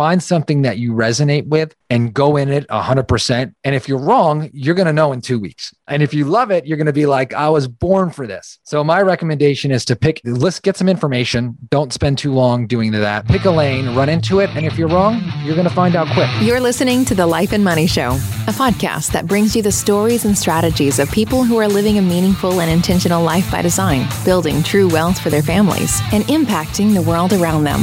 find something that you resonate with and go in it 100%. And if you're wrong, you're going to know in two weeks. And if you love it, you're going to be like, I was born for this. So my recommendation is to pick, let's get some information. Don't spend too long doing that. Pick a lane, run into it. And if you're wrong, you're going to find out quick. You're listening to The Life and Money Show, a podcast that brings you the stories and strategies of people who are living a meaningful and intentional life by design, building true wealth for their families, and impacting the world around them.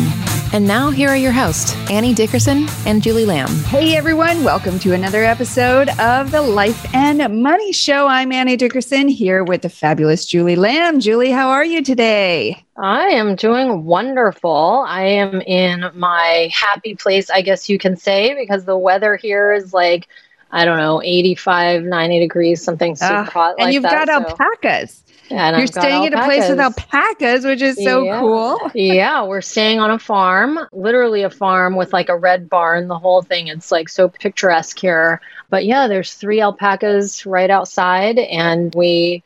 And now, here are your hosts, Annie Dickerson and Julie Lamb. Hey, everyone. Welcome to another episode of the Life and Money Show. I'm Annie Dickerson here with the fabulous Julie Lamb. Julie, how are you today? I am doing wonderful. I am in my happy place, I guess you can say, because the weather here is like, I don't know, 85, 90 degrees, something super uh, hot. And like you've that, got so. alpacas. And You're staying at a place with alpacas, which is so yeah. cool. yeah, we're staying on a farm, literally a farm with like a red barn, the whole thing. It's like so picturesque here. But yeah, there's three alpacas right outside, and we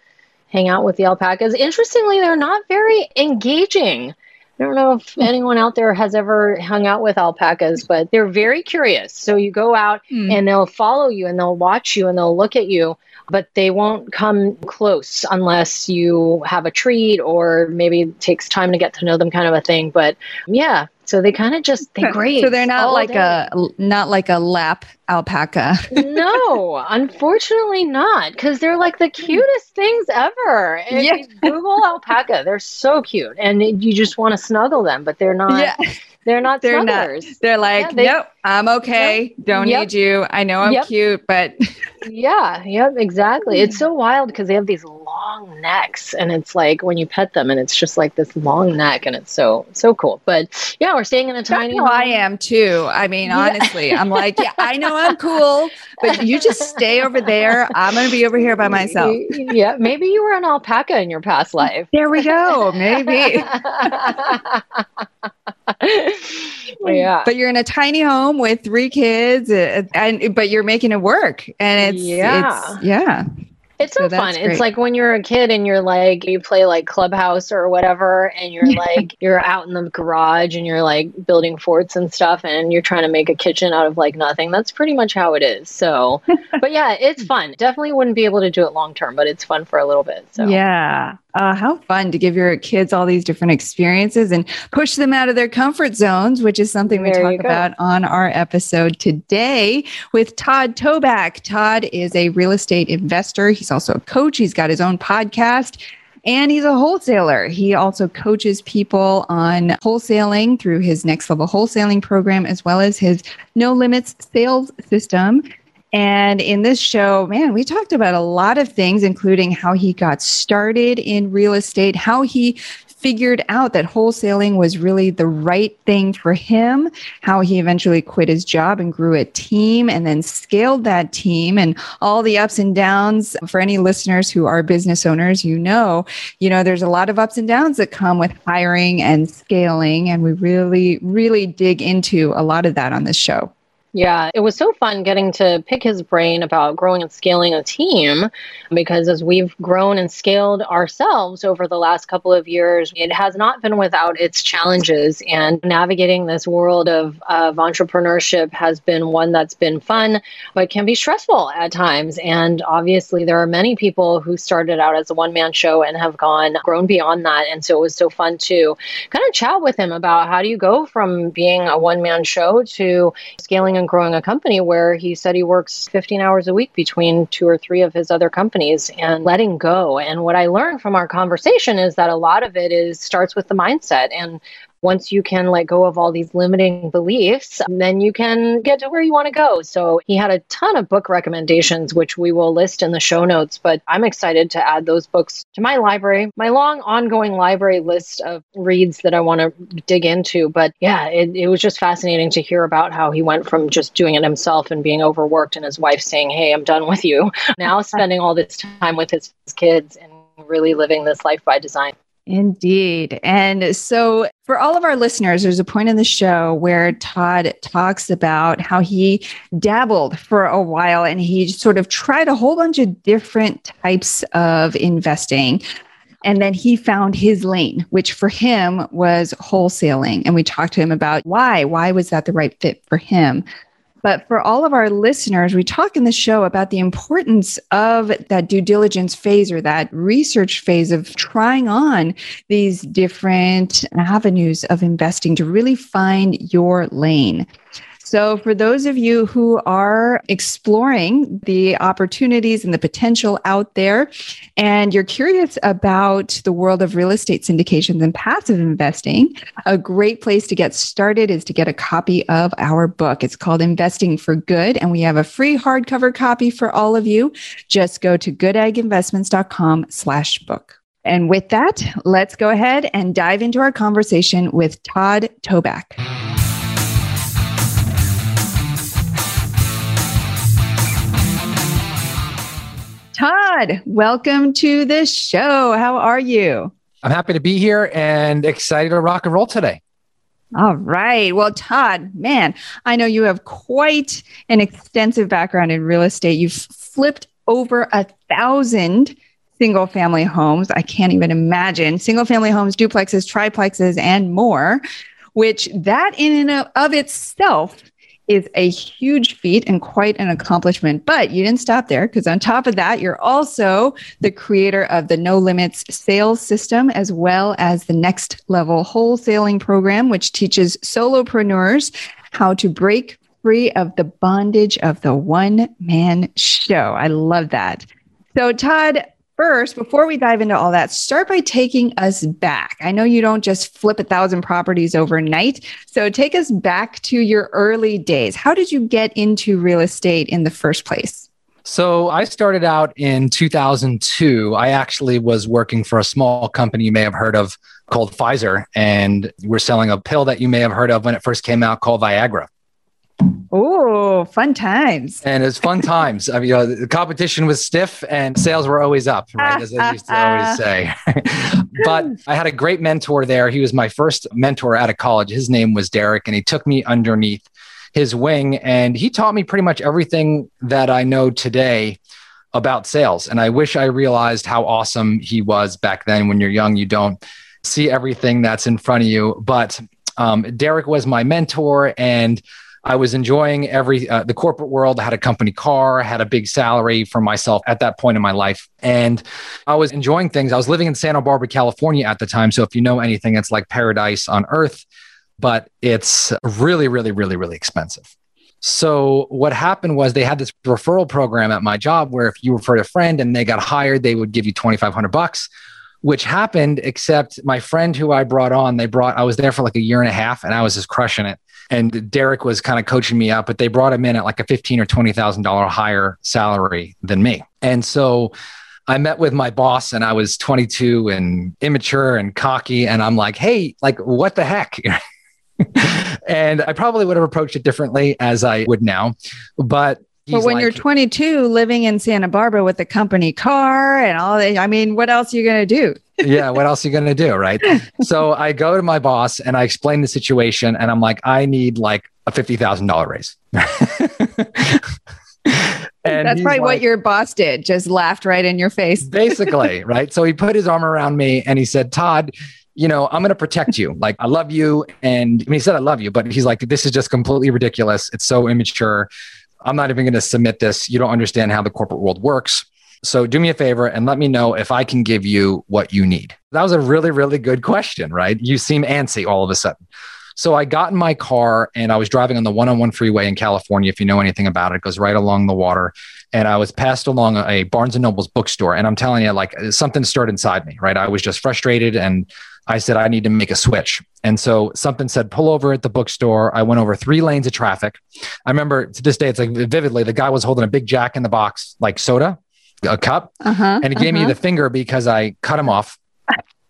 hang out with the alpacas. Interestingly, they're not very engaging. I don't know if hmm. anyone out there has ever hung out with alpacas, but they're very curious. So you go out mm. and they'll follow you and they'll watch you and they'll look at you but they won't come close unless you have a treat or maybe it takes time to get to know them kind of a thing. But yeah, so they kind of just they graze. so they're not like day. a not like a lap alpaca. no, unfortunately not, because they're like the cutest things ever. Yeah. Google alpaca, they're so cute, and you just want to snuggle them, but they're not. Yeah. They're not they're snugglers. not. They're like, yeah, they, nope, I'm okay. Don't yep. need you. I know I'm yep. cute, but yeah, yep, exactly. It's so wild because they have these long necks, and it's like when you pet them, and it's just like this long neck, and it's so so cool. But yeah, we're staying in a tiny. That's I am too. I mean, honestly, I'm like, yeah, I know I'm cool, but you just stay over there. I'm going to be over here by myself. yeah, maybe you were an alpaca in your past life. There we go. Maybe. yeah. But you're in a tiny home with three kids, uh, and but you're making it work, and it's yeah, it's, yeah. It's so, so fun. Great. It's like when you're a kid and you're like, you play like Clubhouse or whatever, and you're like, you're out in the garage and you're like building forts and stuff, and you're trying to make a kitchen out of like nothing. That's pretty much how it is. So, but yeah, it's fun. Definitely wouldn't be able to do it long term, but it's fun for a little bit. So, yeah. Uh, how fun to give your kids all these different experiences and push them out of their comfort zones, which is something we talk about on our episode today with Todd Toback. Todd is a real estate investor. He's also a coach. He's got his own podcast and he's a wholesaler. He also coaches people on wholesaling through his next level wholesaling program, as well as his no limits sales system. And in this show, man, we talked about a lot of things, including how he got started in real estate, how he figured out that wholesaling was really the right thing for him, how he eventually quit his job and grew a team and then scaled that team and all the ups and downs. For any listeners who are business owners, you know, you know, there's a lot of ups and downs that come with hiring and scaling. And we really, really dig into a lot of that on this show. Yeah, it was so fun getting to pick his brain about growing and scaling a team because as we've grown and scaled ourselves over the last couple of years, it has not been without its challenges. And navigating this world of, of entrepreneurship has been one that's been fun, but can be stressful at times. And obviously, there are many people who started out as a one man show and have gone, grown beyond that. And so it was so fun to kind of chat with him about how do you go from being a one man show to scaling and growing a company where he said he works 15 hours a week between two or three of his other companies and letting go. And what I learned from our conversation is that a lot of it is starts with the mindset and once you can let go of all these limiting beliefs, then you can get to where you want to go. So he had a ton of book recommendations, which we will list in the show notes. But I'm excited to add those books to my library, my long ongoing library list of reads that I want to dig into. But yeah, it, it was just fascinating to hear about how he went from just doing it himself and being overworked and his wife saying, Hey, I'm done with you. Now spending all this time with his kids and really living this life by design. Indeed. And so, for all of our listeners, there's a point in the show where Todd talks about how he dabbled for a while and he sort of tried a whole bunch of different types of investing. And then he found his lane, which for him was wholesaling. And we talked to him about why. Why was that the right fit for him? But for all of our listeners, we talk in the show about the importance of that due diligence phase or that research phase of trying on these different avenues of investing to really find your lane. So, for those of you who are exploring the opportunities and the potential out there, and you're curious about the world of real estate syndications and passive investing, a great place to get started is to get a copy of our book. It's called Investing for Good, and we have a free hardcover copy for all of you. Just go to goodegginvestments.com slash book. And with that, let's go ahead and dive into our conversation with Todd Toback. Todd, welcome to the show. How are you? I'm happy to be here and excited to rock and roll today. All right. Well, Todd, man, I know you have quite an extensive background in real estate. You've flipped over a thousand single family homes. I can't even imagine single family homes, duplexes, triplexes, and more, which that in and of itself is a huge feat and quite an accomplishment. But you didn't stop there because on top of that, you're also the creator of the No Limits sales system, as well as the next level wholesaling program, which teaches solopreneurs how to break free of the bondage of the one man show. I love that. So, Todd, first, before we dive into all that, start by taking us back. I know you don't just flip a thousand properties overnight. So take us back to your early days. How did you get into real estate in the first place? So I started out in 2002. I actually was working for a small company you may have heard of called Pfizer, and we're selling a pill that you may have heard of when it first came out called Viagra. Oh, fun times. And it's fun times. I mean, you know, the competition was stiff and sales were always up, right? As I used to always say. but I had a great mentor there. He was my first mentor out of college. His name was Derek, and he took me underneath his wing and he taught me pretty much everything that I know today about sales. And I wish I realized how awesome he was back then. When you're young, you don't see everything that's in front of you. But um, Derek was my mentor and I was enjoying every uh, the corporate world. I had a company car, I had a big salary for myself at that point in my life, and I was enjoying things. I was living in Santa Barbara, California at the time. So if you know anything, it's like paradise on earth, but it's really, really, really, really expensive. So what happened was they had this referral program at my job where if you referred a friend and they got hired, they would give you 2,500 bucks which happened except my friend who I brought on, they brought, I was there for like a year and a half and I was just crushing it. And Derek was kind of coaching me up, but they brought him in at like a fifteen or twenty thousand dollar higher salary than me. And so I met with my boss and I was 22 and immature and cocky. And I'm like, hey, like, what the heck? and I probably would have approached it differently as I would now. But but when like, you're 22, living in Santa Barbara with a company car and all that, I mean, what else are you going to do? Yeah, what else are you going to do? Right. so I go to my boss and I explain the situation and I'm like, I need like a $50,000 raise. and that's probably like, what your boss did, just laughed right in your face. basically. Right. So he put his arm around me and he said, Todd, you know, I'm going to protect you. Like, I love you. And I mean, he said, I love you, but he's like, this is just completely ridiculous. It's so immature. I'm not even going to submit this. You don't understand how the corporate world works. So do me a favor and let me know if I can give you what you need. That was a really, really good question, right? You seem antsy all of a sudden. So I got in my car and I was driving on the 101 freeway in California. If you know anything about it, it goes right along the water. And I was passed along a Barnes and Noble's bookstore. And I'm telling you, like something stirred inside me, right? I was just frustrated and I said, I need to make a switch. And so something said, pull over at the bookstore. I went over three lanes of traffic. I remember to this day, it's like vividly, the guy was holding a big jack in the box, like soda, a cup. Uh-huh, and he gave uh-huh. me the finger because I cut him off.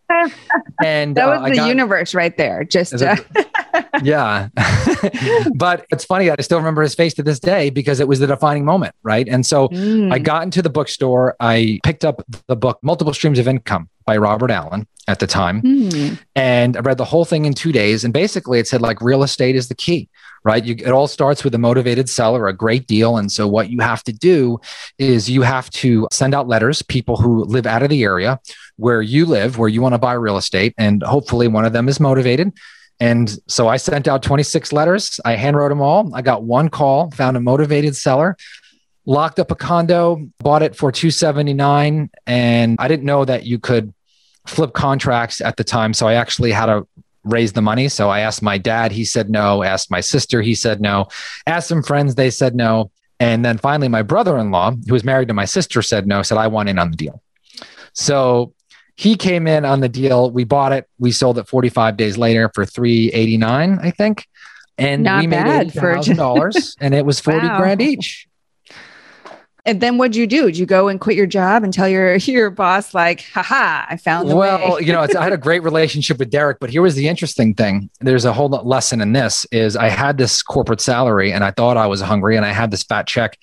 and that was uh, the got, universe right there. Just uh, yeah, but it's funny. That I still remember his face to this day because it was the defining moment, right? And so mm. I got into the bookstore. I picked up the book "Multiple Streams of Income" by Robert Allen at the time. Mm. And I read the whole thing in two days. And basically, it said, like, real estate is the key, right? You, it all starts with a motivated seller, a great deal. And so what you have to do is you have to send out letters, people who live out of the area where you live, where you want to buy real estate. And hopefully one of them is motivated. And so I sent out 26 letters. I handwrote them all. I got one call, found a motivated seller, locked up a condo, bought it for 279. And I didn't know that you could flip contracts at the time. So I actually had to raise the money. So I asked my dad, he said no. Asked my sister, he said no. Asked some friends, they said no. And then finally, my brother in law, who was married to my sister, said no, said, I want in on the deal. So he came in on the deal. We bought it. We sold it 45 days later for 389, I think. And Not we made $80,000 and it was 40 wow. grand each. And then what'd you do? Did you go and quit your job and tell your your boss like, haha, I found the well, way? you know, I had a great relationship with Derek, but here was the interesting thing. There's a whole lesson in this is I had this corporate salary and I thought I was hungry and I had this fat check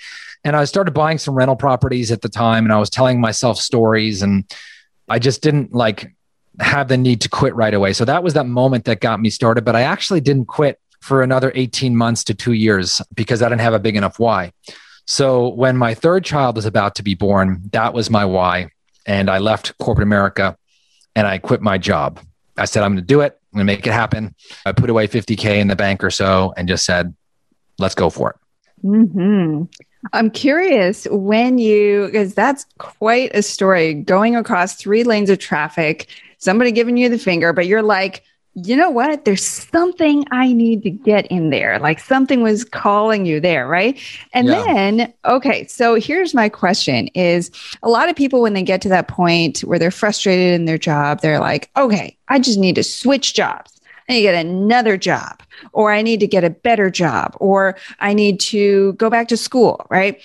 and I started buying some rental properties at the time and I was telling myself stories and I just didn't like have the need to quit right away. So that was that moment that got me started, but I actually didn't quit for another 18 months to 2 years because I didn't have a big enough why. So when my third child was about to be born, that was my why. And I left corporate America and I quit my job. I said, I'm going to do it. I'm going to make it happen. I put away 50K in the bank or so and just said, let's go for it. Mm-hmm. I'm curious when you, because that's quite a story going across three lanes of traffic, somebody giving you the finger, but you're like, you know what? There's something I need to get in there. Like something was calling you there, right? And yeah. then, okay, so here's my question is a lot of people when they get to that point where they're frustrated in their job, they're like, okay, I just need to switch jobs. I need to get another job, or I need to get a better job, or I need to go back to school, right?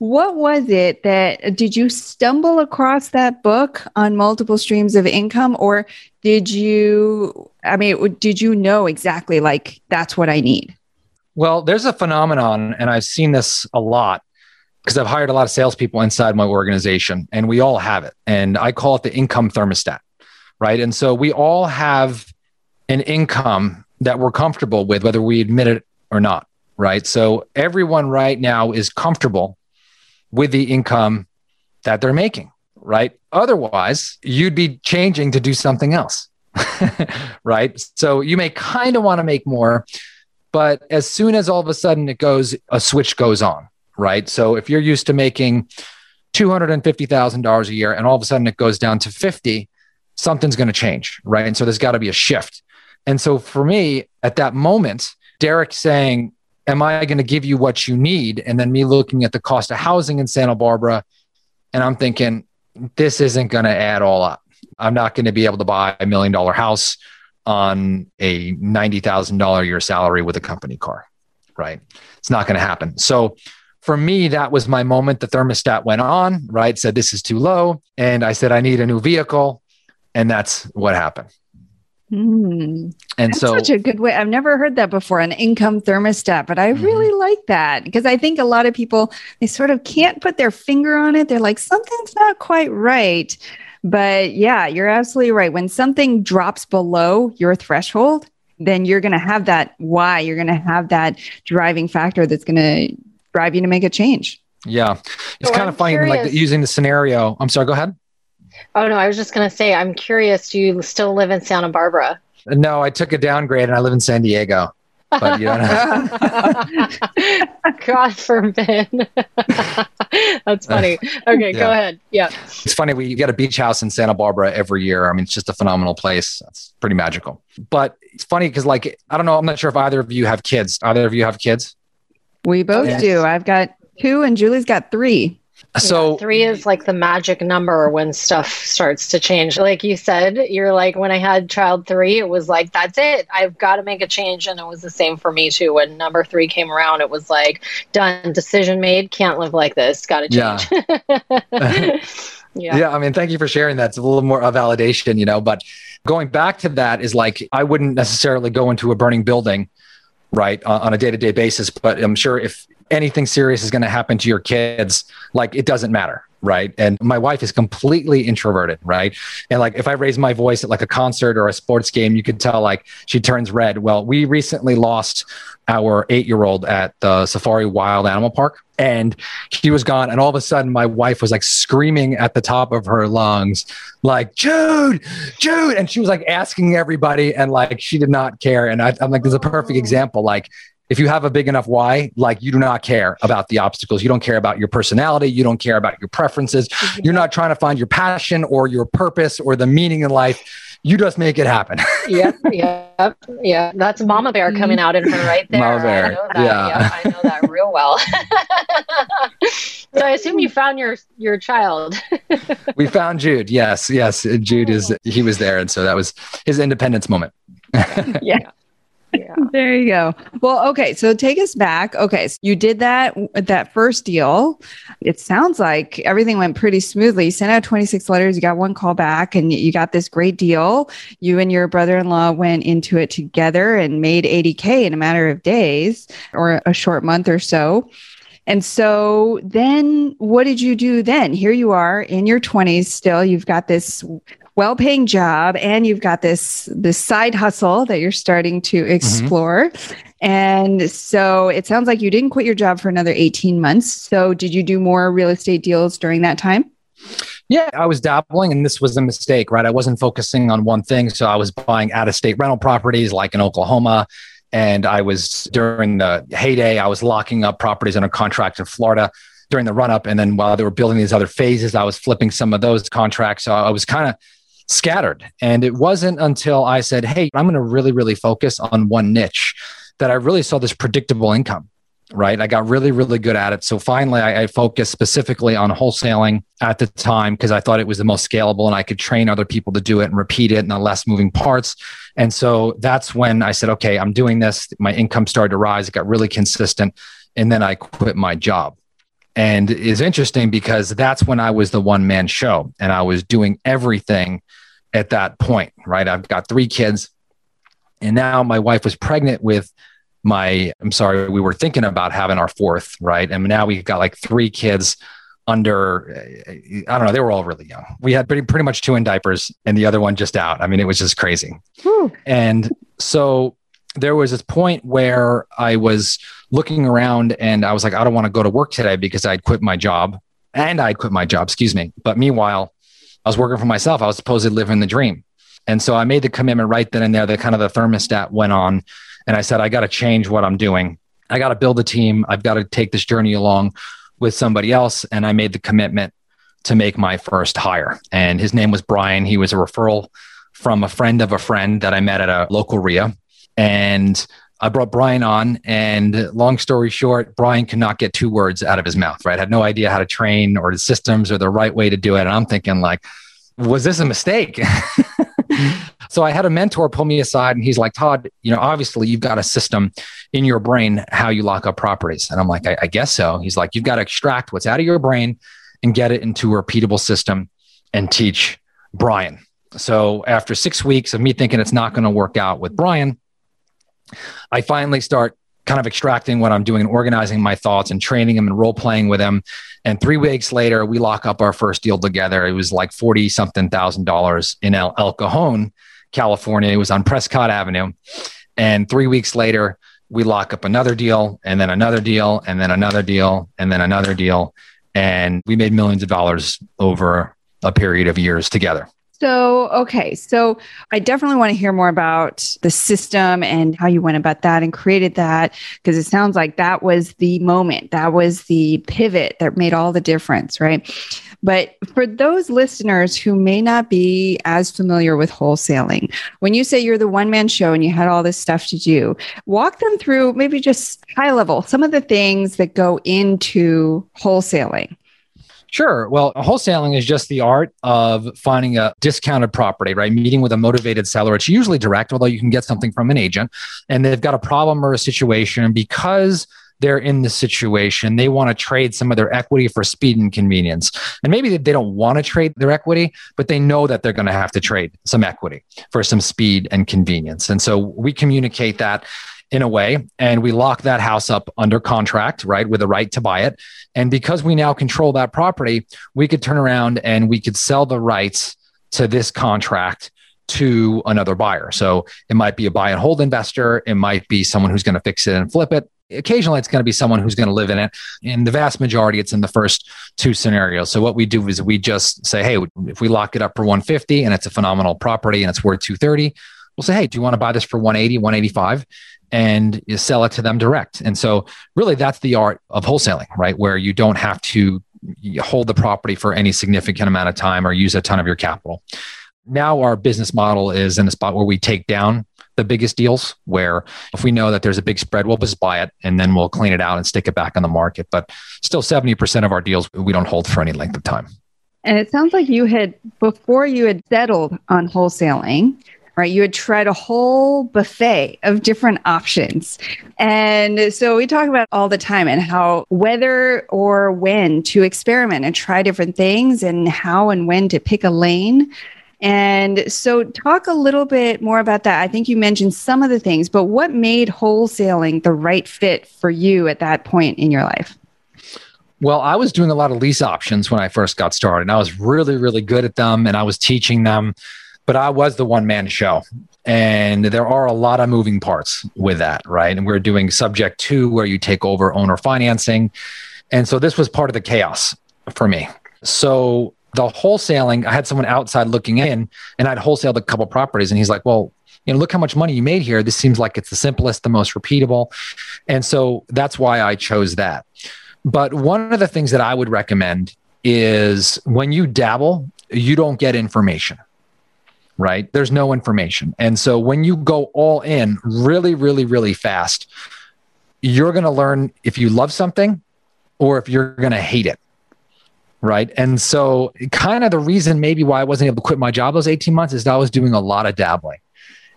What was it that did you stumble across that book on multiple streams of income, or did you, I mean, did you know exactly like that's what I need? Well, there's a phenomenon, and I've seen this a lot because I've hired a lot of salespeople inside my organization, and we all have it. And I call it the income thermostat, right? And so we all have an income that we're comfortable with, whether we admit it or not, right? So everyone right now is comfortable with the income that they're making, right? Otherwise, you'd be changing to do something else, right? So you may kind of want to make more, but as soon as all of a sudden it goes, a switch goes on, right? So if you're used to making $250,000 a year and all of a sudden it goes down to 50, something's going to change, right? And so there's got to be a shift. And so for me, at that moment, Derek saying, Am I going to give you what you need? And then me looking at the cost of housing in Santa Barbara, and I'm thinking, this isn't going to add all up. I'm not going to be able to buy a million dollar house on a $90,000 a year salary with a company car, right? It's not going to happen. So for me, that was my moment. The thermostat went on, right? Said, this is too low. And I said, I need a new vehicle. And that's what happened. Mm. And That's so, such a good way. I've never heard that before an income thermostat, but I mm-hmm. really like that because I think a lot of people, they sort of can't put their finger on it. They're like, something's not quite right. But yeah, you're absolutely right. When something drops below your threshold, then you're going to have that why, you're going to have that driving factor that's going to drive you to make a change. Yeah. It's so kind I'm of funny, curious. like using the scenario. I'm sorry, go ahead. Oh no, I was just going to say, I'm curious. Do you still live in Santa Barbara? No, I took a downgrade and I live in San Diego. But you don't know. God forbid. That's funny. Okay, yeah. go ahead. Yeah. It's funny. We get a beach house in Santa Barbara every year. I mean, it's just a phenomenal place. It's pretty magical. But it's funny because, like, I don't know. I'm not sure if either of you have kids. Either of you have kids? We both yes. do. I've got two, and Julie's got three. So yeah, three is like the magic number when stuff starts to change. Like you said, you're like, when I had child three, it was like, that's it. I've got to make a change. And it was the same for me too. When number three came around, it was like, done, decision made, can't live like this, got to change. Yeah. yeah. Yeah. I mean, thank you for sharing that. It's a little more a validation, you know, but going back to that is like, I wouldn't necessarily go into a burning building right on a day-to-day basis but i'm sure if anything serious is going to happen to your kids, like it doesn't matter. Right. And my wife is completely introverted. Right. And like if I raise my voice at like a concert or a sports game, you could tell like she turns red. Well, we recently lost our eight year old at the Safari Wild Animal Park and he was gone. And all of a sudden, my wife was like screaming at the top of her lungs, like, Jude, Jude. And she was like asking everybody, and like she did not care. And I, am like, there's a perfect example. Like, if you have a big enough why, like you do not care about the obstacles. You don't care about your personality. You don't care about your preferences. Mm-hmm. You're not trying to find your passion or your purpose or the meaning in life. You just make it happen. yep, yep, yeah. That's Mama Bear mm-hmm. coming out in her right there. Mama Bear. I know that. Yeah, yep, I know that real well. so I assume you found your your child. we found Jude. Yes, yes. Jude is he was there, and so that was his independence moment. yeah. Yeah. There you go. Well, okay. So take us back. Okay. So you did that, that first deal. It sounds like everything went pretty smoothly. You sent out 26 letters, you got one call back, and you got this great deal. You and your brother in law went into it together and made 80K in a matter of days or a short month or so. And so then what did you do then? Here you are in your 20s still. You've got this well-paying job and you've got this this side hustle that you're starting to mm-hmm. explore. Mm-hmm. And so it sounds like you didn't quit your job for another 18 months. So did you do more real estate deals during that time? Yeah, I was dabbling, and this was a mistake, right? I wasn't focusing on one thing. So I was buying out of state rental properties like in Oklahoma. And I was during the heyday, I was locking up properties under contract in Florida during the run up. And then while they were building these other phases, I was flipping some of those contracts. So I was kind of scattered. And it wasn't until I said, Hey, I'm going to really, really focus on one niche that I really saw this predictable income. Right. I got really, really good at it. So finally, I, I focused specifically on wholesaling at the time because I thought it was the most scalable and I could train other people to do it and repeat it and the less moving parts. And so that's when I said, okay, I'm doing this. My income started to rise. It got really consistent. And then I quit my job. And it's interesting because that's when I was the one man show and I was doing everything at that point, right? I've got three kids. And now my wife was pregnant with my, I'm sorry, we were thinking about having our fourth, right? And now we've got like three kids under, I don't know, they were all really young. We had pretty, pretty much two in diapers and the other one just out. I mean, it was just crazy. Whew. And so there was this point where I was looking around and I was like, I don't want to go to work today because I'd quit my job and I'd quit my job, excuse me. But meanwhile, I was working for myself. I was supposedly living the dream. And so I made the commitment right then and there. The kind of the thermostat went on. And I said, I got to change what I'm doing. I got to build a team. I've got to take this journey along with somebody else. And I made the commitment to make my first hire. And his name was Brian. He was a referral from a friend of a friend that I met at a local REIA. And I brought Brian on, and long story short, Brian could not get two words out of his mouth, right? Had no idea how to train or the systems or the right way to do it. And I'm thinking, like, was this a mistake? so I had a mentor pull me aside and he's like, Todd, you know, obviously you've got a system in your brain how you lock up properties. And I'm like, I, I guess so. He's like, you've got to extract what's out of your brain and get it into a repeatable system and teach Brian. So after six weeks of me thinking it's not going to work out with Brian, I finally start kind of extracting what I'm doing and organizing my thoughts and training them and role playing with them. And three weeks later, we lock up our first deal together. It was like 40 something thousand dollars in El, El Cajon, California. It was on Prescott Avenue. And three weeks later, we lock up another deal and then another deal and then another deal and then another deal. And we made millions of dollars over a period of years together. So, okay. So, I definitely want to hear more about the system and how you went about that and created that because it sounds like that was the moment, that was the pivot that made all the difference, right? But for those listeners who may not be as familiar with wholesaling, when you say you're the one man show and you had all this stuff to do, walk them through maybe just high level some of the things that go into wholesaling. Sure. Well, wholesaling is just the art of finding a discounted property, right? Meeting with a motivated seller. It's usually direct, although you can get something from an agent, and they've got a problem or a situation and because they're in the situation. They want to trade some of their equity for speed and convenience. And maybe they don't want to trade their equity, but they know that they're going to have to trade some equity for some speed and convenience. And so we communicate that in a way, and we lock that house up under contract, right, with a right to buy it. And because we now control that property, we could turn around and we could sell the rights to this contract to another buyer. So it might be a buy and hold investor, it might be someone who's going to fix it and flip it. Occasionally, it's going to be someone who's going to live in it. In the vast majority, it's in the first two scenarios. So what we do is we just say, hey, if we lock it up for 150 and it's a phenomenal property and it's worth 230, we'll say, hey, do you want to buy this for 180, 185? And you sell it to them direct. And so, really, that's the art of wholesaling, right? Where you don't have to hold the property for any significant amount of time or use a ton of your capital. Now, our business model is in a spot where we take down the biggest deals, where if we know that there's a big spread, we'll just buy it and then we'll clean it out and stick it back on the market. But still, 70% of our deals we don't hold for any length of time. And it sounds like you had, before you had settled on wholesaling, right? You had tried a whole buffet of different options. And so we talk about all the time and how whether or when to experiment and try different things and how and when to pick a lane. And so, talk a little bit more about that. I think you mentioned some of the things, but what made wholesaling the right fit for you at that point in your life? Well, I was doing a lot of lease options when I first got started, and I was really, really good at them, and I was teaching them but I was the one man show. And there are a lot of moving parts with that, right? And we're doing subject to, where you take over owner financing. And so this was part of the chaos for me. So the wholesaling, I had someone outside looking in and I'd wholesaled a couple properties and he's like, well, you know, look how much money you made here. This seems like it's the simplest, the most repeatable. And so that's why I chose that. But one of the things that I would recommend is when you dabble, you don't get information right? There's no information. And so when you go all in really, really, really fast, you're going to learn if you love something or if you're going to hate it. Right. And so, kind of the reason maybe why I wasn't able to quit my job those 18 months is I was doing a lot of dabbling.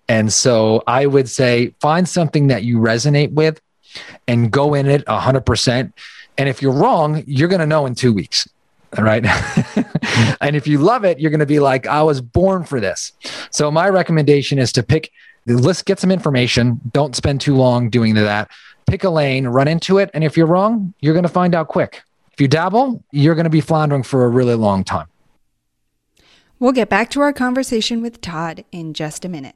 And so, I would say find something that you resonate with and go in it 100%. And if you're wrong, you're going to know in two weeks right? and if you love it, you're going to be like, I was born for this. So my recommendation is to pick let's get some information. Don't spend too long doing that. Pick a lane, run into it. And if you're wrong, you're going to find out quick. If you dabble, you're going to be floundering for a really long time. We'll get back to our conversation with Todd in just a minute.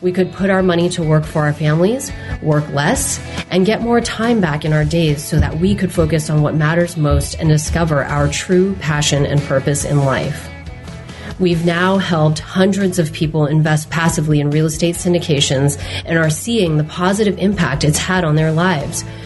We could put our money to work for our families, work less, and get more time back in our days so that we could focus on what matters most and discover our true passion and purpose in life. We've now helped hundreds of people invest passively in real estate syndications and are seeing the positive impact it's had on their lives.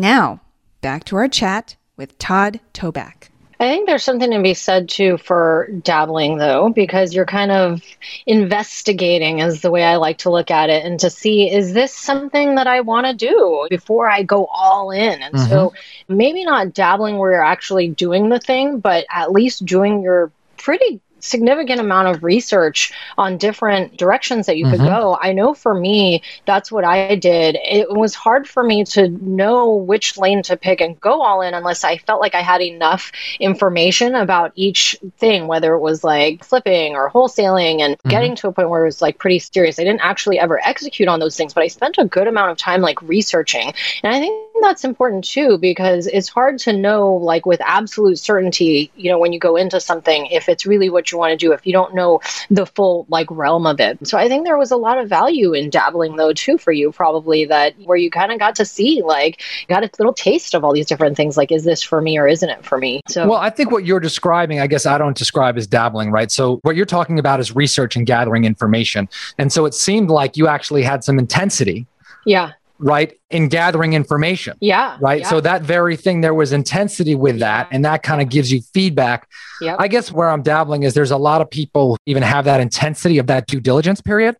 And now, back to our chat with Todd Toback. I think there's something to be said too for dabbling, though, because you're kind of investigating, is the way I like to look at it, and to see is this something that I want to do before I go all in. And mm-hmm. so maybe not dabbling where you're actually doing the thing, but at least doing your pretty significant amount of research on different directions that you mm-hmm. could go. I know for me, that's what I did. It was hard for me to know which lane to pick and go all in unless I felt like I had enough information about each thing, whether it was like flipping or wholesaling and mm-hmm. getting to a point where it was like pretty serious. I didn't actually ever execute on those things, but I spent a good amount of time like researching. And I think that's important too because it's hard to know like with absolute certainty, you know, when you go into something if it's really what you want to do if you don't know the full like realm of it. So I think there was a lot of value in dabbling though too for you probably that where you kind of got to see like got a little taste of all these different things like is this for me or isn't it for me? So Well, I think what you're describing, I guess I don't describe as dabbling, right? So what you're talking about is research and gathering information. And so it seemed like you actually had some intensity yeah right in gathering information yeah right? Yeah. so that very thing there was intensity with that and that kind of gives you feedback. Yep. i guess where i'm dabbling is there's a lot of people even have that intensity of that due diligence period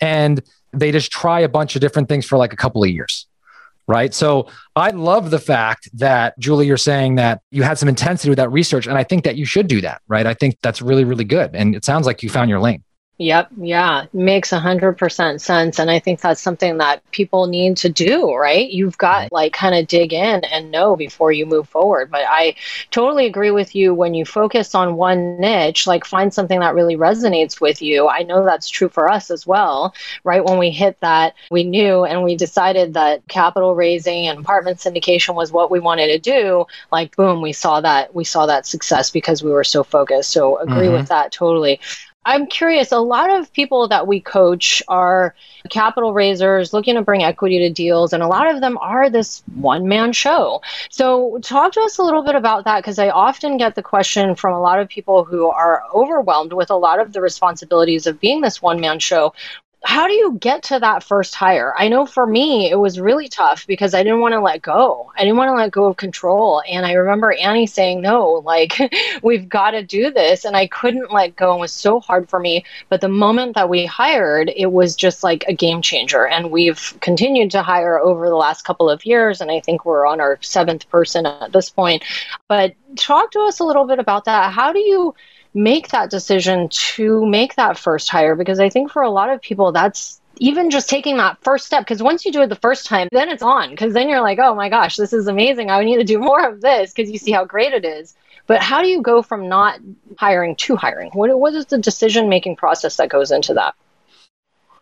and they just try a bunch of different things for like a couple of years right? So i love the fact that julie you're saying that you had some intensity with that research and i think that you should do that right? I think that's really really good and it sounds like you found your lane Yep. Yeah. Makes a hundred percent sense. And I think that's something that people need to do, right? You've got like kind of dig in and know before you move forward. But I totally agree with you when you focus on one niche, like find something that really resonates with you. I know that's true for us as well, right? When we hit that, we knew and we decided that capital raising and apartment syndication was what we wanted to do. Like, boom, we saw that, we saw that success because we were so focused. So agree mm-hmm. with that totally. I'm curious. A lot of people that we coach are capital raisers looking to bring equity to deals, and a lot of them are this one man show. So, talk to us a little bit about that because I often get the question from a lot of people who are overwhelmed with a lot of the responsibilities of being this one man show how do you get to that first hire? I know for me, it was really tough because I didn't want to let go. I didn't want to let go of control. And I remember Annie saying, no, like, we've got to do this. And I couldn't let go. It was so hard for me. But the moment that we hired, it was just like a game changer. And we've continued to hire over the last couple of years. And I think we're on our seventh person at this point. But talk to us a little bit about that. How do you? Make that decision to make that first hire because I think for a lot of people that's even just taking that first step because once you do it the first time then it's on because then you're like oh my gosh this is amazing. I need to do more of this because you see how great it is. But how do you go from not hiring to hiring? What, what is the decision making process that goes into that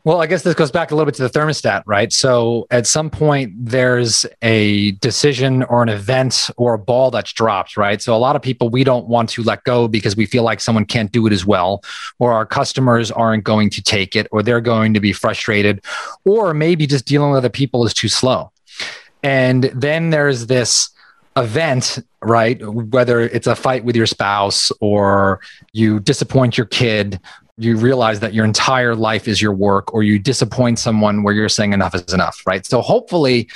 well, I guess this goes back a little bit to the thermostat, right? So at some point, there's a decision or an event or a ball that's dropped, right? So a lot of people, we don't want to let go because we feel like someone can't do it as well, or our customers aren't going to take it, or they're going to be frustrated, or maybe just dealing with other people is too slow. And then there's this event, right? Whether it's a fight with your spouse or you disappoint your kid you realize that your entire life is your work or you disappoint someone where you're saying enough is enough right? So hopefully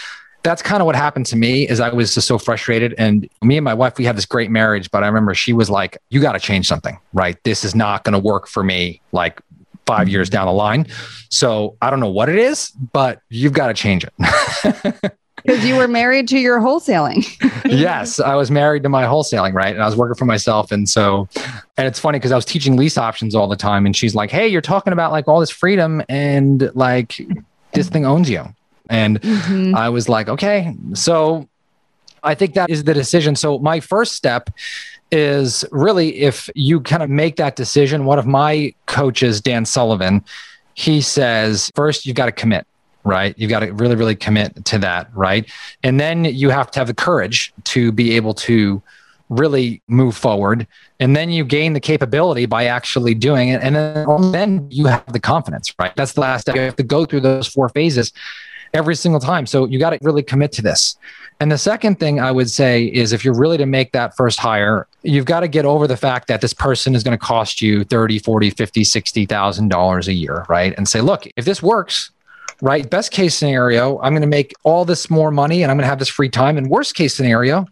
that's kind of what happened to me is i was just so frustrated and me and my wife we had this great marriage but i remember she was like you got to change something right? This is not going to work for me like five years mm-hmm. down the line. So i don't know what it is but you've got to change it Because you were married to your wholesaling. yes, I was married to my wholesaling, right? And I was working for myself. And so, and it's funny because I was teaching lease options all the time. And she's like, hey, you're talking about like all this freedom and like this thing owns you. And mm-hmm. I was like, okay. So I think that is the decision. So my first step is really if you kind of make that decision, one of my coaches, Dan Sullivan, he says, first, you've got to commit right? You've got to really, really commit to that, right? And then you have to have the courage to be able to really move forward. And then you gain the capability by actually doing it. And then, then you have the confidence, right? That's the last step. You have to go through those four phases every single time. So you got to really commit to this. And the second thing I would say is if you're really to make that first hire, you've got to get over the fact that this person is going to cost you 30, 40, 50, 60,000 dollars a year, right? And say, look, if this works, right? Best case scenario, I'm going to make all this more money and I'm going to have this free time. And worst case scenario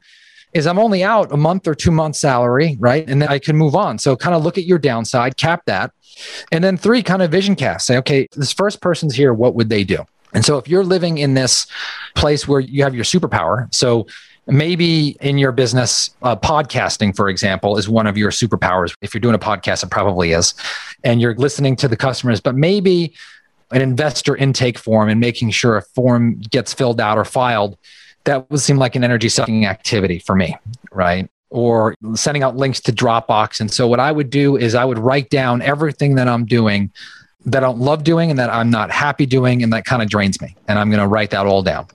is I'm only out a month or two months salary, right? And then I can move on. So kind of look at your downside, cap that. And then three, kind of vision cast. Say, okay, this first person's here. What would they do? And so if you're living in this place where you have your superpower, so maybe in your business, uh, podcasting, for example, is one of your superpowers. If you're doing a podcast, it probably is. And you're listening to the customers, but maybe an investor intake form and making sure a form gets filled out or filed, that would seem like an energy sucking activity for me, right? Or sending out links to Dropbox. And so what I would do is I would write down everything that I'm doing that I don't love doing and that I'm not happy doing and that kind of drains me. And I'm going to write that all down.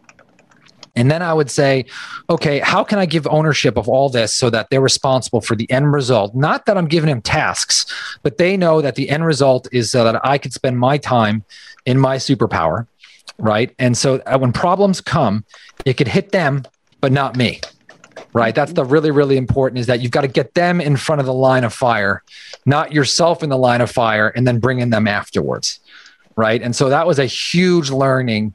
And then I would say, okay, how can I give ownership of all this so that they're responsible for the end result? Not that I'm giving them tasks, but they know that the end result is so that I could spend my time in my superpower, right? And so uh, when problems come, it could hit them, but not me. Right. That's the really, really important is that you've got to get them in front of the line of fire, not yourself in the line of fire, and then bringing them afterwards. Right. And so that was a huge learning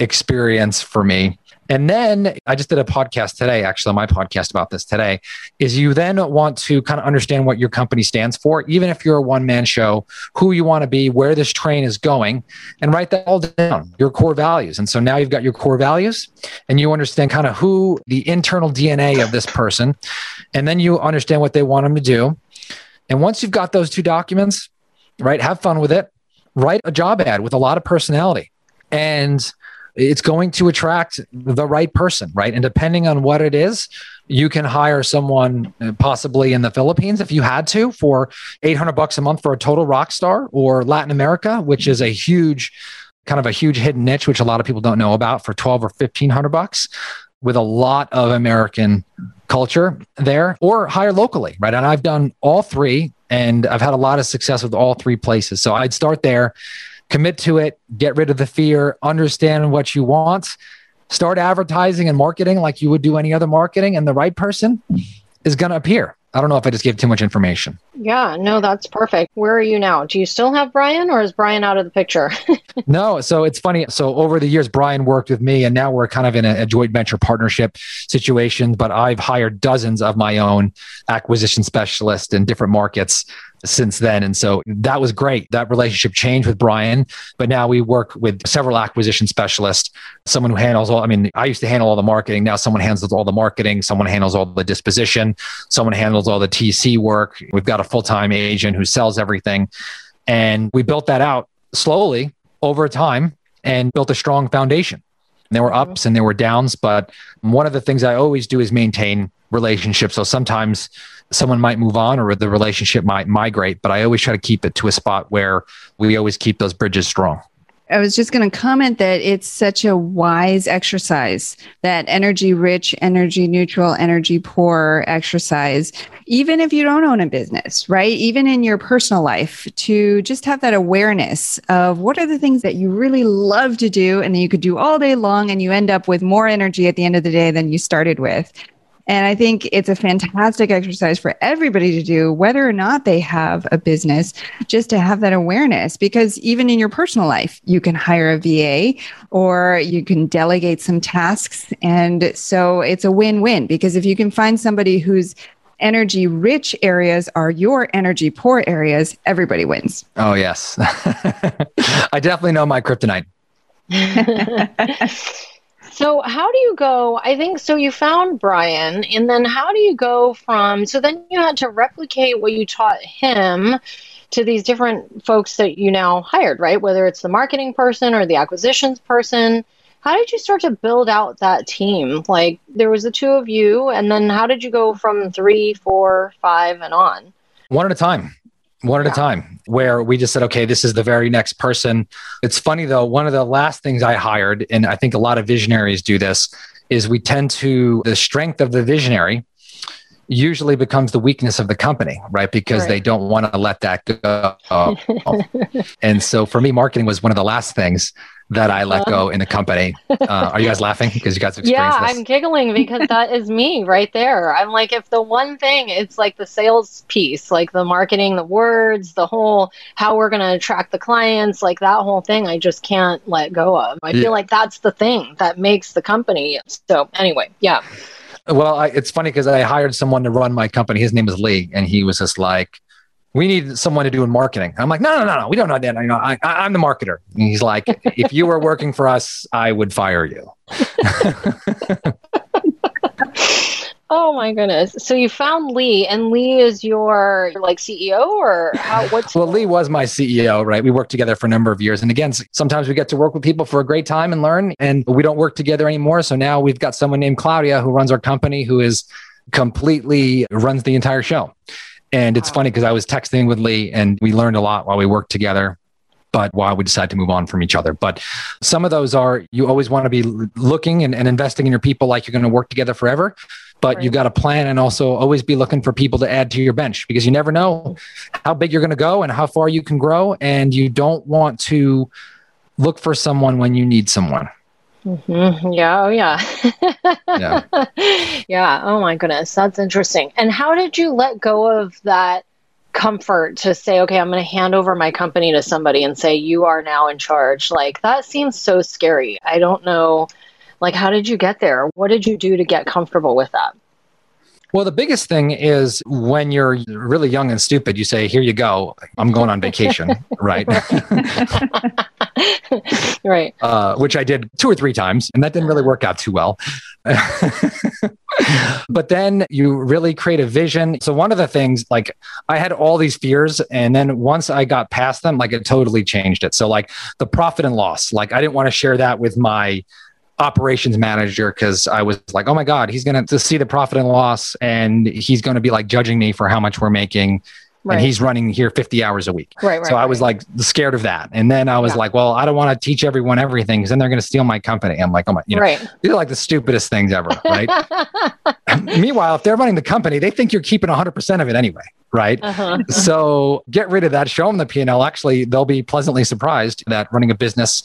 experience for me and then I just did a podcast today, actually, my podcast about this today, is you then want to kind of understand what your company stands for, even if you're a one man show, who you want to be, where this train is going, and write that all down, your core values. And so now you've got your core values and you understand kind of who the internal DNA of this person, and then you understand what they want them to do. And once you've got those two documents, right, have fun with it, write a job ad with a lot of personality. And it's going to attract the right person, right? And depending on what it is, you can hire someone uh, possibly in the Philippines if you had to for 800 bucks a month for a total rock star or Latin America, which is a huge kind of a huge hidden niche which a lot of people don't know about for 12 or 1500 bucks with a lot of American culture there or hire locally, right? And I've done all three and I've had a lot of success with all three places. So I'd start there commit to it, get rid of the fear, understand what you want, start advertising and marketing like you would do any other marketing, and the right person is going to appear. I don't know if I just gave too much information. Yeah, no, that's perfect. Where are you now? Do you still have Brian or is Brian out of the picture? no, so it's funny. So over the years, Brian worked with me and now we're kind of in a, a, joint venture partnership situation, but I've hired dozens of my own acquisition specialists in different markets since then. And so that was great. That relationship changed with Brian, but now we work with several acquisition specialists, someone who handles all, I mean, I used to handle all the marketing. Now someone handles all the marketing, someone handles all the disposition, someone handles all the TC work. We've got a full time agent who sells everything. And we built that out slowly over time and built a strong foundation. And there were mm-hmm. ups and there were downs, but one of the things I always do is maintain relationships. So sometimes someone might move on or the relationship might migrate, but I always try to keep it to a spot where we always keep those bridges strong. I was just going to comment that it's such a wise exercise, that energy rich, energy neutral, energy poor exercise, even if you don't own a business, right? Even in your personal life, to just have that awareness of what are the things that you really love to do and that you could do all day long and you end up with more energy at the end of the day than you started with. And I think it's a fantastic exercise for everybody to do, whether or not they have a business, just to have that awareness. Because even in your personal life, you can hire a VA or you can delegate some tasks. And so it's a win win because if you can find somebody whose energy rich areas are your energy poor areas, everybody wins. Oh, yes. I definitely know my kryptonite. So, how do you go? I think so. You found Brian, and then how do you go from? So, then you had to replicate what you taught him to these different folks that you now hired, right? Whether it's the marketing person or the acquisitions person. How did you start to build out that team? Like, there was the two of you, and then how did you go from three, four, five, and on? One at a time one at yeah. a time where we just said okay this is the very next person it's funny though one of the last things i hired and i think a lot of visionaries do this is we tend to the strength of the visionary usually becomes the weakness of the company right because right. they don't want to let that go and so for me marketing was one of the last things that I let go uh-huh. in the company. Uh, are you guys laughing because you guys experienced Yeah, this? I'm giggling because that is me right there. I'm like, if the one thing, it's like the sales piece, like the marketing, the words, the whole how we're going to attract the clients, like that whole thing, I just can't let go of. I yeah. feel like that's the thing that makes the company. So anyway, yeah. Well, I, it's funny because I hired someone to run my company. His name is Lee, and he was just like, "We need someone to do in marketing." I'm like, "No, no, no, no. We don't know that. You know, I, I'm the marketer." And he's like, "If you were working for us, I would fire you." Oh my goodness! So you found Lee, and Lee is your like CEO, or how? What's well, Lee was my CEO, right? We worked together for a number of years, and again, sometimes we get to work with people for a great time and learn, and we don't work together anymore. So now we've got someone named Claudia who runs our company, who is completely runs the entire show. And it's wow. funny because I was texting with Lee, and we learned a lot while we worked together but why we decided to move on from each other. But some of those are you always want to be looking and, and investing in your people like you're going to work together forever but right. you got to plan and also always be looking for people to add to your bench because you never know how big you're going to go and how far you can grow and you don't want to look for someone when you need someone mm-hmm. yeah oh yeah yeah yeah oh my goodness that's interesting and how did you let go of that comfort to say okay i'm going to hand over my company to somebody and say you are now in charge like that seems so scary i don't know like, how did you get there? What did you do to get comfortable with that? Well, the biggest thing is when you're really young and stupid, you say, Here you go. I'm going on vacation. right. right. Uh, which I did two or three times, and that didn't really work out too well. but then you really create a vision. So, one of the things, like, I had all these fears, and then once I got past them, like, it totally changed it. So, like, the profit and loss, like, I didn't want to share that with my operations manager because I was like, oh my God, he's going to see the profit and loss and he's going to be like judging me for how much we're making. Right. And he's running here 50 hours a week. Right, right, so I was like scared of that. And then I was yeah. like, well, I don't want to teach everyone everything because then they're going to steal my company. I'm like, oh my, you know, right. these are like the stupidest things ever. Right. Meanwhile, if they're running the company, they think you're keeping 100% of it anyway. Right. Uh-huh. So get rid of that, show them the P&L. Actually, they'll be pleasantly surprised that running a business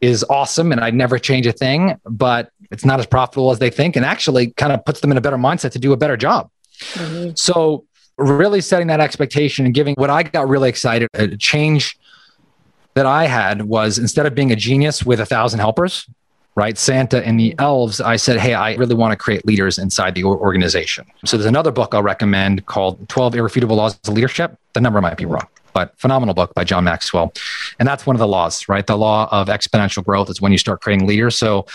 is awesome and I'd never change a thing, but it's not as profitable as they think and actually kind of puts them in a better mindset to do a better job. Mm-hmm. So, really setting that expectation and giving what I got really excited, a change that I had was instead of being a genius with a thousand helpers, right? Santa and the elves, I said, Hey, I really want to create leaders inside the organization. So, there's another book I'll recommend called 12 Irrefutable Laws of Leadership. The number might be wrong but phenomenal book by John Maxwell. And that's one of the laws, right? The law of exponential growth is when you start creating leaders. So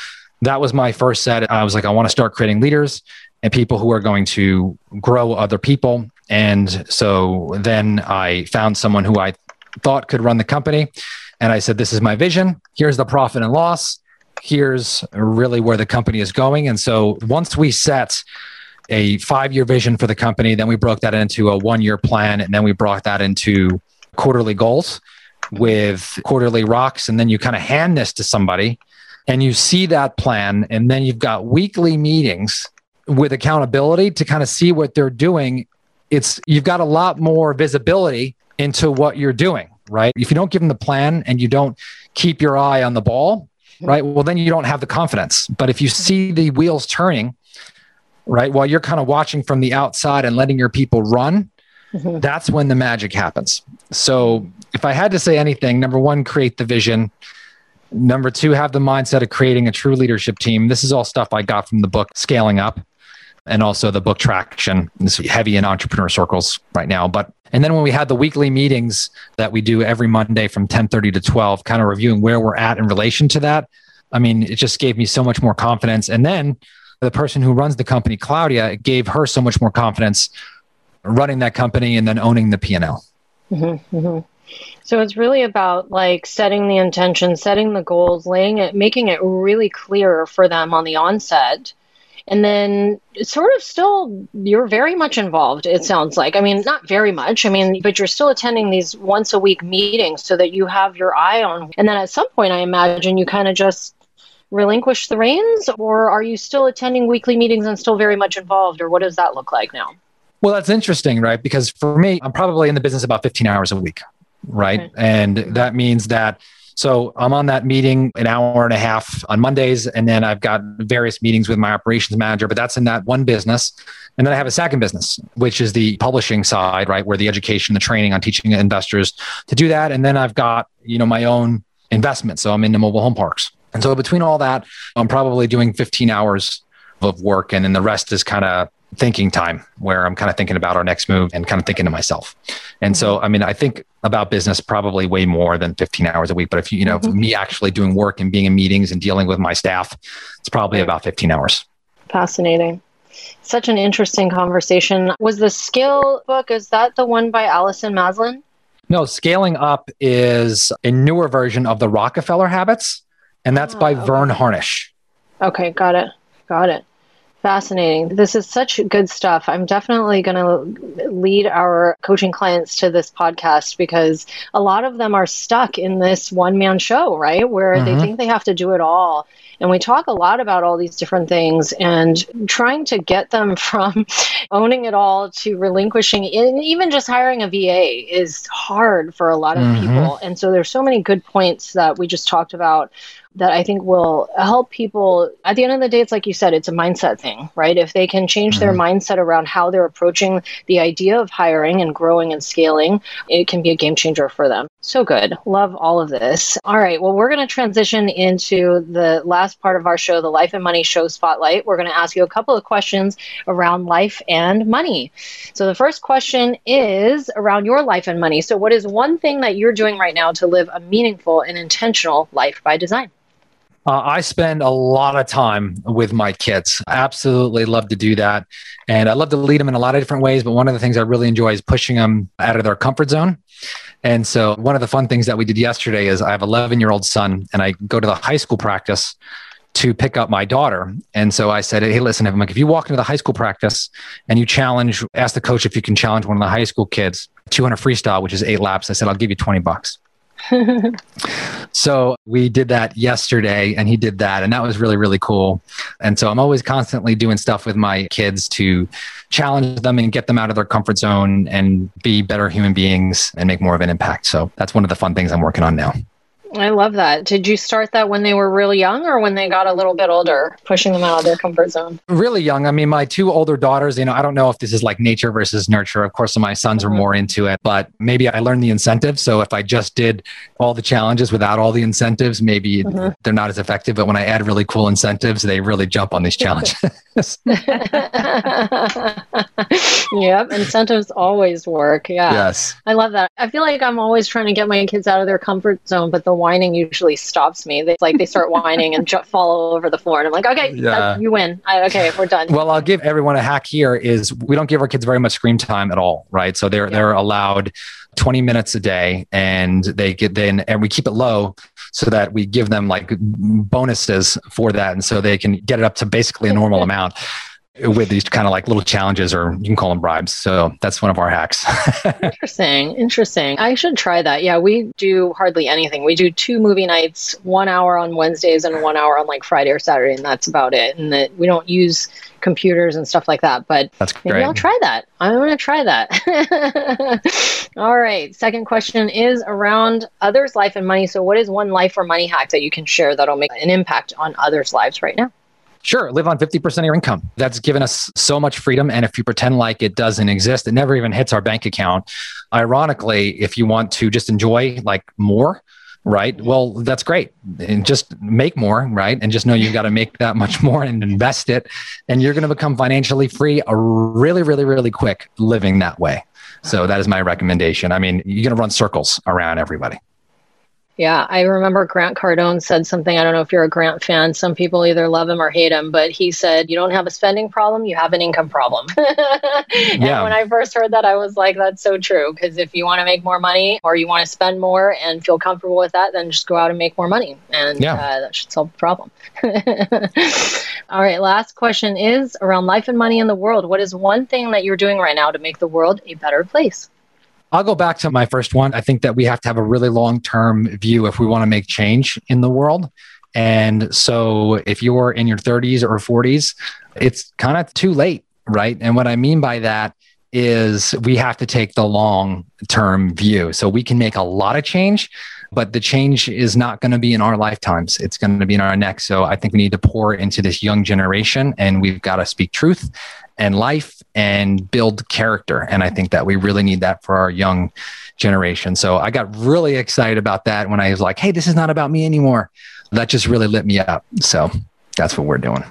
that was my first set. I was like, I want to start creating leaders and people who are going to grow other people. And so then I found someone who I thought could run the company. And I said, This is my vision. Here's the profit and loss. Here's really where the company is going. And so once we set a five year vision for the company, then we broke that into a one year plan, and then we brought that into quarterly goals with quarterly rocks. And then you kind of hand this to somebody and you see that plan. And then you've got weekly meetings with accountability to kind of see what they're doing. It's you've got a lot more visibility into what you're doing, right? If you don't give them the plan and you don't keep your eye on the ball, right? Well, then you don't have the confidence. But if you see the wheels turning, right, while you're kind of watching from the outside and letting your people run, mm-hmm. that's when the magic happens. So if I had to say anything, number one, create the vision. Number two, have the mindset of creating a true leadership team. This is all stuff I got from the book Scaling Up and also the book Traction. is heavy in entrepreneur circles right now. But and then when we had the weekly meetings that we do every Monday from 10:30 to 12, kind of reviewing where we're at in relation to that. I mean, it just gave me so much more confidence. And then the person who runs the company, Claudia, it gave her so much more confidence running that company and then owning the P&L. Mm-hmm, mm-hmm. So it's really about like setting the intention, setting the goals, laying it, making it really clear for them on the onset. And then sort of still, you're very much involved, it sounds like. I mean, not very much. I mean, but you're still attending these once a week meetings so that you have your eye on. And then at some point, I imagine you kind of just relinquish the reins, or are you still attending weekly meetings and still very much involved, or what does that look like now? Well, that's interesting, right? Because for me, I'm probably in the business about 15 hours a week, right? Okay. And that means that so I'm on that meeting an hour and a half on Mondays, and then I've got various meetings with my operations manager, but that's in that one business. And then I have a second business, which is the publishing side, right? Where the education, the training on teaching investors to do that. And then I've got, you know, my own investment. So I'm into mobile home parks. And so between all that, I'm probably doing 15 hours of work. And then the rest is kind of thinking time where I'm kind of thinking about our next move and kind of thinking to myself. And so, mm-hmm. I mean, I think about business probably way more than 15 hours a week. But if you, you know, mm-hmm. me actually doing work and being in meetings and dealing with my staff, it's probably about 15 hours. Fascinating. Such an interesting conversation. Was the skill book, is that the one by Allison maslin No, Scaling Up is a newer version of the Rockefeller Habits, and that's oh, by okay. Verne Harnish. Okay, got it. Got it. Fascinating. This is such good stuff. I'm definitely going to lead our coaching clients to this podcast because a lot of them are stuck in this one man show, right? Where mm-hmm. they think they have to do it all. And we talk a lot about all these different things and trying to get them from owning it all to relinquishing and even just hiring a VA is hard for a lot of mm-hmm. people. And so there's so many good points that we just talked about that I think will help people. At the end of the day, it's like you said, it's a mindset thing, right? If they can change mm-hmm. their mindset around how they're approaching the idea of hiring and growing and scaling, it can be a game changer for them. So good. Love all of this. All right. Well, we're going to transition into the last part of our show, the Life and Money Show Spotlight. We're going to ask you a couple of questions around life and money. So, the first question is around your life and money. So, what is one thing that you're doing right now to live a meaningful and intentional life by design? Uh, I spend a lot of time with my kids. Absolutely love to do that. And I love to lead them in a lot of different ways. But one of the things I really enjoy is pushing them out of their comfort zone. And so, one of the fun things that we did yesterday is I have 11 year old son, and I go to the high school practice to pick up my daughter. And so I said, Hey, listen, I'm like, if you walk into the high school practice and you challenge, ask the coach if you can challenge one of the high school kids, 200 freestyle, which is eight laps. I said, I'll give you 20 bucks. so we did that yesterday and he did that and that was really really cool. And so i'm always constantly doing stuff with my kids to challenge them and get them out of their comfort zone and be better human beings and make more of an impact. So that's one of the fun things i'm working on now I love that. Did you start that when they were really young or when they got a little bit older, pushing them out of their comfort zone? Really young. I mean, my two older daughters, you know, I don't know if this is like nature versus nurture. Of course, my sons mm-hmm. are more into it, but maybe I learned the incentives. So if I just did all the challenges without all the incentives, maybe mm-hmm. they're not as effective. But when I add really cool incentives, they really jump on these challenges. yep. Incentives always work. Yeah. Yes. I love that. I feel like I'm always trying to get my kids out of their comfort zone, but the whining usually stops me. They like they start whining and ju- fall over the floor, and I'm like, okay, yeah. you win. I, okay, we're done. Well, I'll give everyone a hack here. Is we don't give our kids very much screen time at all, right? So they're yeah. they're allowed 20 minutes a day, and they get then and we keep it low so that we give them like bonuses for that, and so they can get it up to basically a normal amount with these kind of like little challenges or you can call them bribes. So that's one of our hacks. interesting. Interesting. I should try that. Yeah, we do hardly anything. We do two movie nights, one hour on Wednesdays and one hour on like Friday or Saturday, and that's about it. And that we don't use computers and stuff like that. But that's maybe great. I'll try that. I'm to try that. All right. Second question is around others' life and money. So, what is one life or money hack that you can share that'll make an impact on others' lives right now? Sure, live on 50% of your income. That's given us so much freedom. And if you pretend like it doesn't exist, it never even hits our bank account. Ironically, if you want to just enjoy like more, right? Well, that's great. And just make more, right? And just know you've got to make that much more and invest it. And you're going to become financially free really, really, really quick living that way. So that is my recommendation. I mean, you're going to run circles around everybody. Yeah, I remember Grant Cardone said something. I don't know if you're a Grant fan. Some people either love him or hate him, but he said, You don't have a spending problem, you have an income problem. and yeah. when I first heard that, I was like, That's so true. Because if you want to make more money or you want to spend more and feel comfortable with that, then just go out and make more money. And yeah. uh, that should solve the problem. All right, last question is around life and money in the world. What is one thing that you're doing right now to make the world a better place? I'll go back to my first one. I think that we have to have a really long term view if we want to make change in the world. And so if you're in your 30s or 40s, it's kind of too late, right? And what I mean by that is we have to take the long term view. So we can make a lot of change, but the change is not going to be in our lifetimes. It's going to be in our next. So I think we need to pour into this young generation and we've got to speak truth and life and build character. And I think that we really need that for our young generation. So I got really excited about that when I was like, hey, this is not about me anymore. That just really lit me up. So that's what we're doing.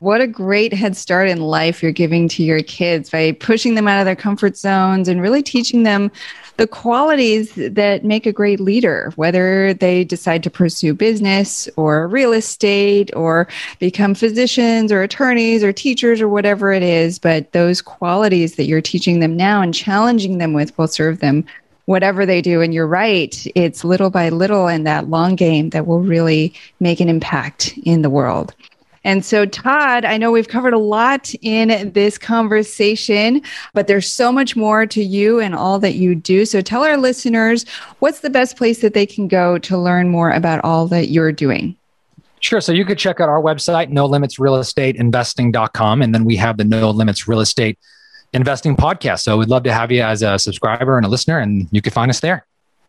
What a great head start in life you're giving to your kids by pushing them out of their comfort zones and really teaching them the qualities that make a great leader, whether they decide to pursue business or real estate or become physicians or attorneys or teachers or whatever it is. But those qualities that you're teaching them now and challenging them with will serve them whatever they do. And you're right, it's little by little in that long game that will really make an impact in the world. And so, Todd, I know we've covered a lot in this conversation, but there's so much more to you and all that you do. So, tell our listeners what's the best place that they can go to learn more about all that you're doing. Sure. So you could check out our website, no limits real estate investing.com. And then we have the no limits real estate investing podcast. So we'd love to have you as a subscriber and a listener, and you can find us there.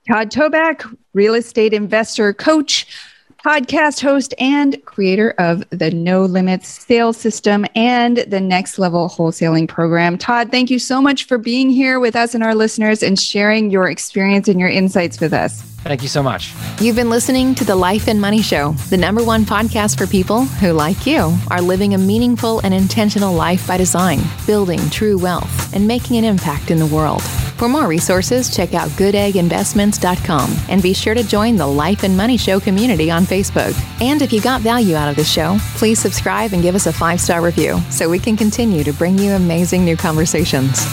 Todd Toback, real estate investor coach podcast host and creator of the No Limits sales system and the next level wholesaling program. Todd, thank you so much for being here with us and our listeners and sharing your experience and your insights with us. Thank you so much. You've been listening to the Life and Money Show, the number one podcast for people who, like you, are living a meaningful and intentional life by design, building true wealth, and making an impact in the world. For more resources, check out goodegginvestments.com and be sure to join the Life and Money Show community on Facebook. And if you got value out of this show, please subscribe and give us a five star review so we can continue to bring you amazing new conversations.